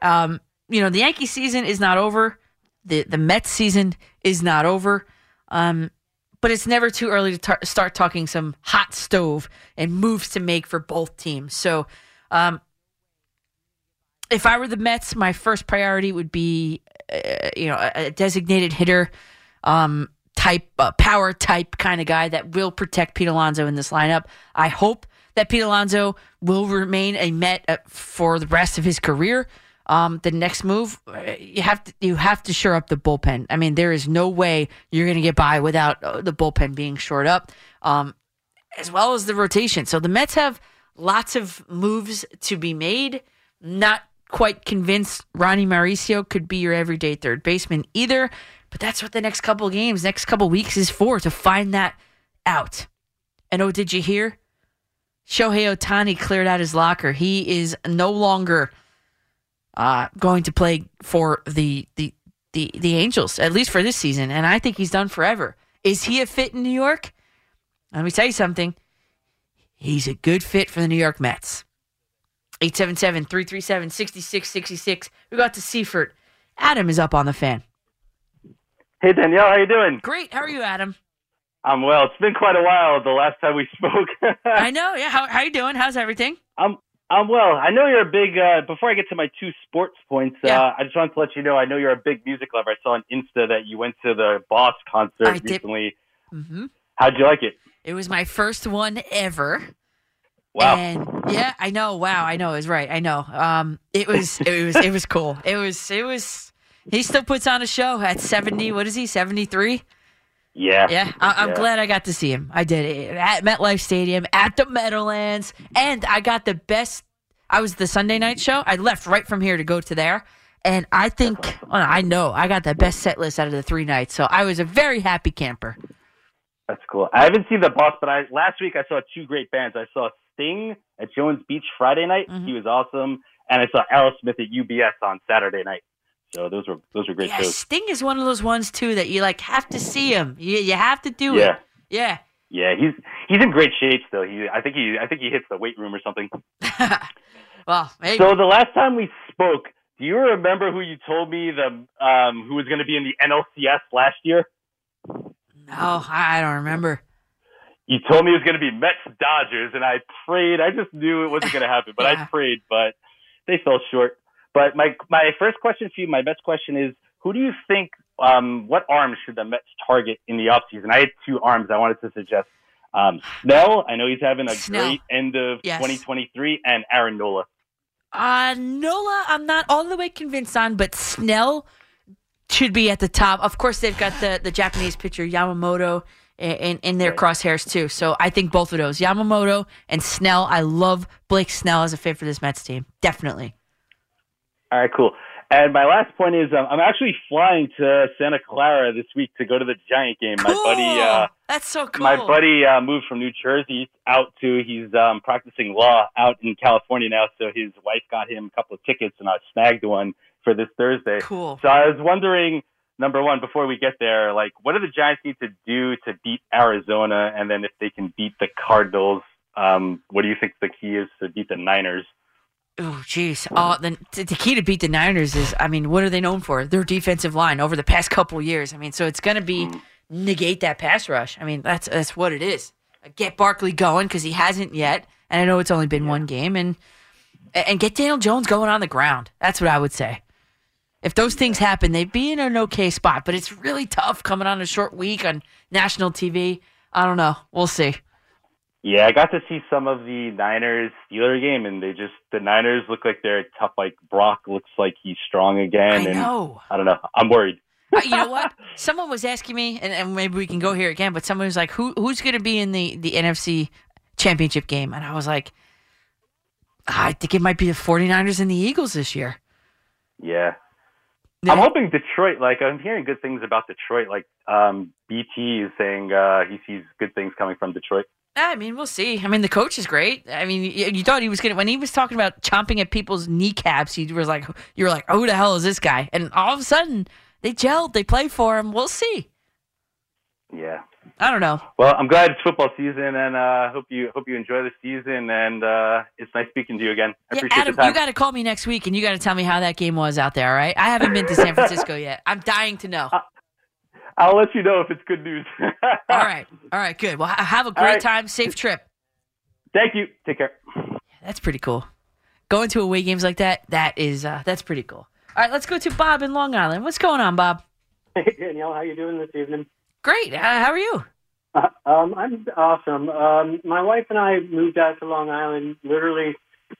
Um, you know, the Yankee season is not over. The the Mets season is not over. Um, but it's never too early to tar- start talking some hot stove and moves to make for both teams. So, um, if I were the Mets, my first priority would be, uh, you know, a, a designated hitter, um, type, uh, power type kind of guy that will protect Pete Alonso in this lineup. I hope that Pete Alonso will remain a Met uh, for the rest of his career. Um, the next move, uh, you have to you have to shore up the bullpen. I mean, there is no way you're going to get by without uh, the bullpen being shored up, um, as well as the rotation. So the Mets have lots of moves to be made. Not quite convinced Ronny Mauricio could be your everyday third baseman either, but that's what the next couple games, next couple weeks is for to find that out. And oh, did you hear? Shohei Ohtani cleared out his locker. He is no longer uh, going to play for the, the the the Angels at least for this season, and I think he's done forever. Is he a fit in New York? Let me tell you something. He's a good fit for the New York Mets. 877-337-6666. We got to Seaford. Adam is up on the fan. Hey Danielle, how you doing? Great. How are you, Adam? I'm well. It's been quite a while the last time we spoke. *laughs* I know. Yeah. How how you doing? How's everything? I'm I'm well. I know you're a big. Uh, before I get to my two sports points, Yeah. uh, I just wanted to let you know I know you're a big music lover. I saw on Insta that you went to the Boss concert I recently. Mm-hmm. How'd you like it? It was my first one ever. Wow. And yeah, I know. Wow, I know. Is right. I know. Um, it was it was it was cool. It was it was. He still puts on a show at seventy. What is he? Seventy three. Yeah. Yeah, I, I'm Yeah. glad I got to see him. I did it at MetLife Stadium, at the Meadowlands, and I got the best. I was the Sunday night show. I left right from here to go to there, and I think well, I know I got the best set list out of the three nights. So I was a very happy camper. That's cool. I haven't seen the Boss, but I last week I saw two great bands. I saw Sting at Jones Beach Friday night. Mm-hmm. He was awesome, and I saw Aerosmith at UBS on Saturday night. So those were those were great Yeah, shows. Sting is one of those ones too that you like have to see him. You you have to do Yeah. it. Yeah. Yeah, he's he's in great shape still. He I think he I think he hits the weight room or something. *laughs* Well, maybe. So the last time we spoke, do you remember who you told me the um who was going to be in the NLCS last year? no, I don't remember. you told me it was going to be Mets Dodgers, and I prayed. I just knew it wasn't going to happen, but *laughs* Yeah. I prayed, but they fell short. But my my first question for you, my best question is, who do you think? Um, what arms should the Mets target in the offseason? I had two arms I wanted to suggest. Um, Snell, I know he's having a Snell. great end of Yes. 2023, and Aaron Nola. Uh, Nola, I'm not all the way convinced on, but Snell should be at the top. Of course, they've got the, the Japanese pitcher Yamamoto in, in, in their crosshairs too. So I think both of those, Yamamoto and Snell. I love Blake Snell as a fit for this Mets team. Definitely. All right, cool. And my last point is, um, I'm actually flying to Santa Clara this week to go to the Giant game. My buddy, uh, That's so cool. my buddy uh, moved from New Jersey out to. He's um, practicing law out in California now. So his wife got him a couple of tickets, and I snagged one for this Thursday. Cool. So I was wondering, number one, before we get there, like, what do the Giants need to do to beat Arizona? And then if they can beat the Cardinals, um, what do you think the key is to beat the Niners? Oh, jeez. Uh, oh, the, the key to beat the Niners is, I mean, what are they known for? Their defensive line over the past couple years. I mean, so it's going to be negate that pass rush. I mean, that's that's what it is. Get Barkley going because he hasn't yet, and I know it's only been one game, and and get Daniel Jones going on the ground. That's what I would say. If those things happen, they'd be in an okay spot, but it's really tough coming on a short week on national TV. I don't know. We'll see. Yeah, I got to see some of the Niners Steeler game, and they just the Niners look like they're tough. Like Brock looks like he's strong again, I and know. I don't know. I'm worried. Uh, you know what? *laughs* Someone was asking me, and, and maybe we can go here again. But someone was like, "Who who's going to be in the the NFC Championship game?" And I was like, "I think it might be the 49ers and the Eagles this year." Yeah. I'm hoping Detroit. Like I'm hearing good things about Detroit. Like um, BT is saying uh, he sees good things coming from Detroit. I mean, we'll see. I mean, the coach is great. I mean, you, you thought he was going to when he was talking about chomping at people's kneecaps. He was like, "You were like, oh, who the hell is this guy?" And all of a sudden, they gelled. They play for him. We'll see. Yeah. I don't know. Well, I'm glad it's football season, and uh, hope you hope you enjoy the season. And uh, it's nice speaking to you again. I Yeah, appreciate Adam, the time. you got to call me next week, and you got to tell me how that game was out there. All right? I haven't been to San Francisco *laughs* yet. I'm dying to know. I'll let you know if it's good news. *laughs* all right, all right, good. Well, have a great right. time. Safe trip. Thank you. Take care. That's pretty cool. Going to away games like that, that is uh, that's pretty cool. All right, let's go to Bob in Long Island. What's going on, Bob? Hey Danielle, how you doing this evening? Great. Uh, how are you? Uh, um, I'm awesome. Um, my wife and I moved out to Long Island literally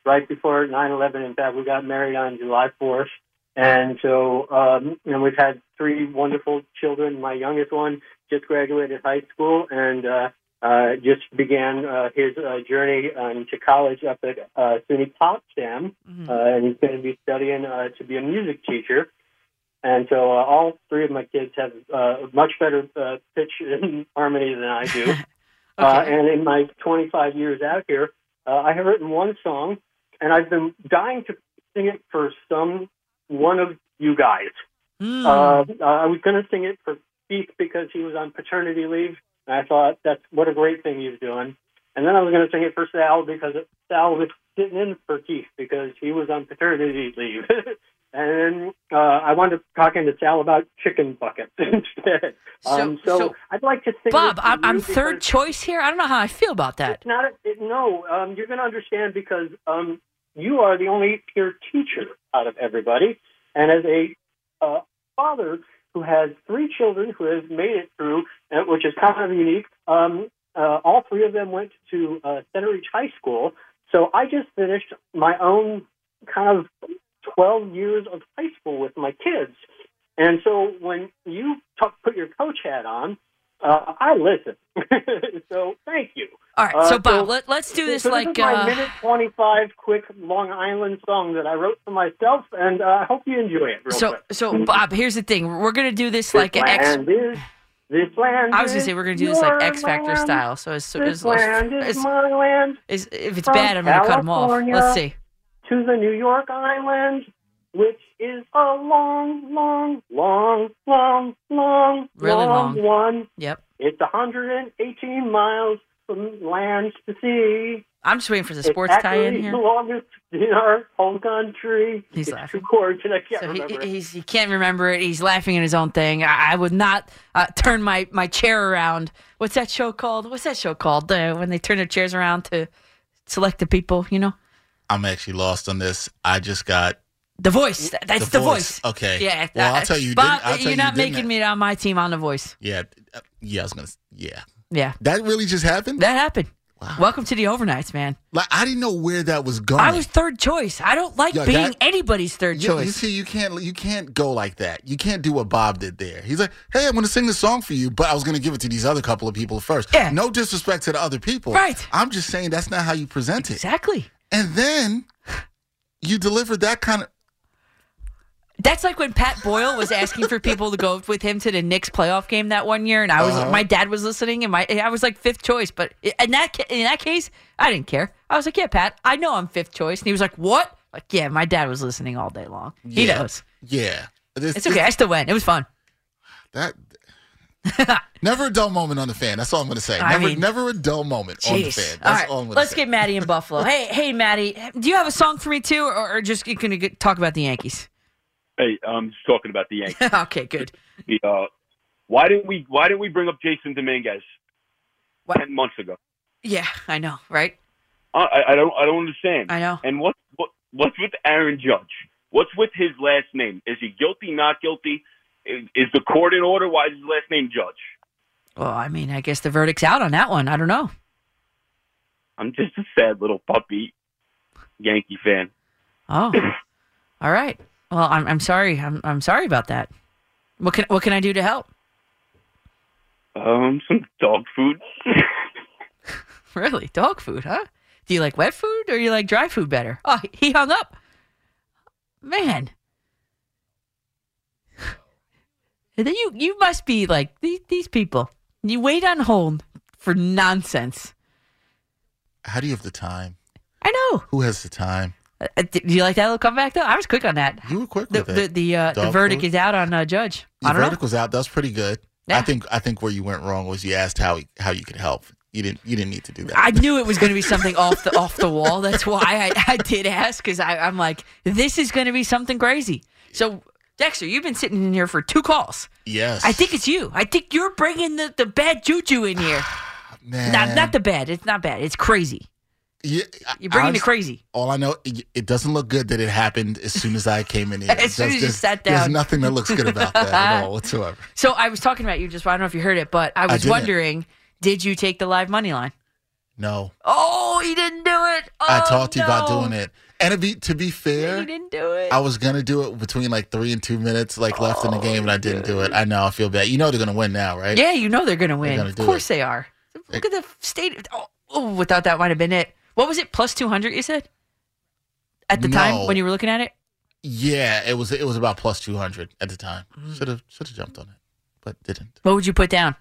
right before 9/11. In fact, we got married on July 4th, and so um, know we've had three wonderful children. My youngest one just graduated high school and uh, uh, just began uh, his uh, journey um, to college up at uh, SUNY Potsdam, uh, and he's going to be studying uh, to be a music teacher. And so uh, all three of my kids have uh, much better uh, pitch and *laughs* harmony than I do. *laughs* uh, and in my 25 years out here, uh, I have written one song, and I've been dying to sing it for some one of you guys. Hmm. Uh, I was going to sing it for Keith because he was on paternity leave, and I thought that's what a great thing he's doing. And then I was going to sing it for Sal because Sal was sitting in for Keith because he was on paternity leave. *laughs* and uh, I wound up talking to Sal about chicken buckets *laughs* instead. So- um, so, so- I'd like to sing Bob, I'm, I'm third choice here. I don't know how I feel about that. it's not. A, it, no, um, you're going to understand because um, you are the only peer teacher out of everybody, and as a uh, father who has three children who has made it through, uh, which is kind of unique. Um, uh, all three of them went to uh, Centereach High School, so I just finished my own kind of 12 years of high school with my kids. And so when you talk, put your coach hat on, uh, I listen. *laughs* so thank you. All right, Uh, so Bob, let, let's do so this this like is my uh, minute 25 quick Long Island song that I wrote for myself, and uh, I hope you enjoy it real so quick. so Bob. Here's the thing: we're gonna do this This like an X. land is, this land I was gonna say we're gonna do this like X Factor land. style. So as, so This as, land is my land. as- if it's From bad, I'm gonna cut them off. Let's see. To the New York Island, which is a long, long, long, long, long, Really long. long one. Yep. It's 118 miles from lands to sea. I'm just waiting for the It's sports tie in actually here. the longest in our home country. He's it's laughing. two chords, and I can't So he, remember. it. he's, he can't remember it. He's laughing at his own thing. I, I would not uh, turn my, my chair around. What's that show called? What's that show called? Uh, when they turn their chairs around to select the people, you know? I'm actually lost on this. I just got The voice. That's the, voice. Okay. Yeah. Well, I'll tell you. Didn't, I'll tell you're you not didn't making me on my team on the voice. Yeah. uh, Yeah. I was gonna. s- Yeah. Yeah. That really just happened. That happened. Welcome to the overnights, man. Like I didn't know where that was going. I was third choice. I don't like being that- anybody's third Yeah, you choice. see, you can't you can't go like that. You can't do what Bob did there. He's like, "Hey, I'm going to sing this song for you, but I was going to give it to these other couple of people first. Yeah. No disrespect to the other people. Right. I'm just saying that's not how you present it. Exactly. And then you delivered that kind of. That's like when Pat Boyle was asking for people to go with him to the Knicks playoff game that one year, and I was Uh-huh. my dad was listening, and my I was like fifth choice. But in that in that case, I didn't care. I was like, yeah, Pat, I know I'm fifth choice, and he was like, what? Like, yeah, my dad was listening all day long. He Yeah. knows. Yeah. This- It's okay. I still went. It was fun. That. *laughs* never a dull moment on the fan. That's all I'm going to say. I Never, mean- never a dull moment on the fan. All That's right, all I'm let's say. get Maddie in Buffalo. *laughs* hey, hey, Maddie, do you have a song for me too, or, or just going to talk about the Yankees? Hey, I'm just talking about the Yankees. *laughs* okay, good. The, uh, why didn't we Why didn't we bring up Jasson Domínguez ten months ago? Yeah, I know, right? I, I- don't I don't understand. I know. And what's what, what's with Aaron Judge? What's with his last name? Is he guilty? Not guilty? Is, is the court in order? Why is his last name Judge? Well, I mean, I guess the verdict's out on that one. I don't know. I'm just a sad little puppy Yankee fan. Oh, *laughs* all right. Well, I'm I'm sorry. I'm I'm sorry about that. What can what can I do to help? Um, some dog food. *laughs* Really, dog food, huh? Do you like wet food or you like dry food better? Oh, he hung up. Man. And *sighs* then you you must be like these these people. You wait on hold for nonsense. How do you have the time? I know. Who has the time? Uh, do you like that little comeback though? I was quick on that. You were quick The with the it. the, uh, the Dog verdict food? is out on uh, Judge. The I don't verdict was out. That was pretty good. Yeah. I think I think where you went wrong was you asked how how you could help. You didn't you didn't need to do that. I knew it was going to be something off the off the wall. That's why I, I did ask because I'm like, this is going to be something crazy. So Dexter, you've been sitting in here for two calls. yes. I think it's you. I think you're bringing the, the bad juju in here. *sighs* Man. Not not the bad. It's not bad. It's crazy. Yeah, You're bringing I- the crazy. All I know, it, it doesn't look good that it happened as soon as I came in *laughs* here. As soon There's- as you there's- sat down, There's nothing that looks good about that at all whatsoever. *laughs* So I was talking about you just. I don't know if you heard it, but I was didn't. wondering, did you take the live money line? No, Oh, he didn't do it. I Oh, talked to you about doing it, and to be to be fair, He didn't do it. I was gonna do it between like three and two minutes, like left in the oh, game, and I didn't do it. I know, I feel bad. You know they're gonna win now, right? Yeah, you know they're going to win. gonna of course they are. Look at the state. Oh, oh, without that might have been it. What was it? Plus two hundred? You said at the time when you were looking at it. Yeah, it was it was about plus two hundred at the time. Mm. Should have should have jumped on it, but didn't. What would you put down?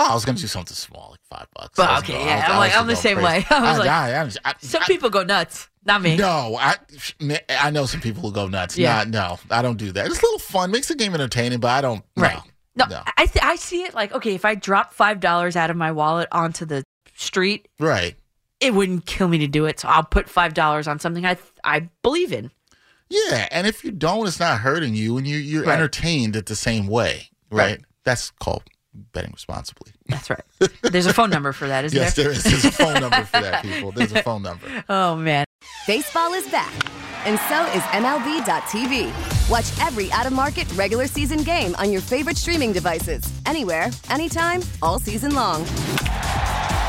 Oh, I was gonna do something small, like five bucks. I was okay, gonna- yeah, I was- I'm like- I'm the same crazy. way. *laughs* I was like- I, I, I, Some people go nuts. Not me. No, I I know some people who go nuts. Yeah. Yeah, no, I don't do that. It's a little fun, makes the game entertaining, but I don't. Right. No, No, I th- I see it like okay, if I drop five dollars out of my wallet onto the street, right. It wouldn't kill me to do it. So I'll put five dollars on something I I believe in. Yeah, and if you don't, it's not hurting you, and you you're Right. entertained at the same way, right? That's called betting responsibly. That's right. There's a phone number for that, isn't yes, there? there is. There's a phone number for that, people. There's a *laughs* phone number. Oh man. Baseball is back, and so is MLB.tv. Watch every out of market regular season game on your favorite streaming devices, anywhere, anytime, all season long.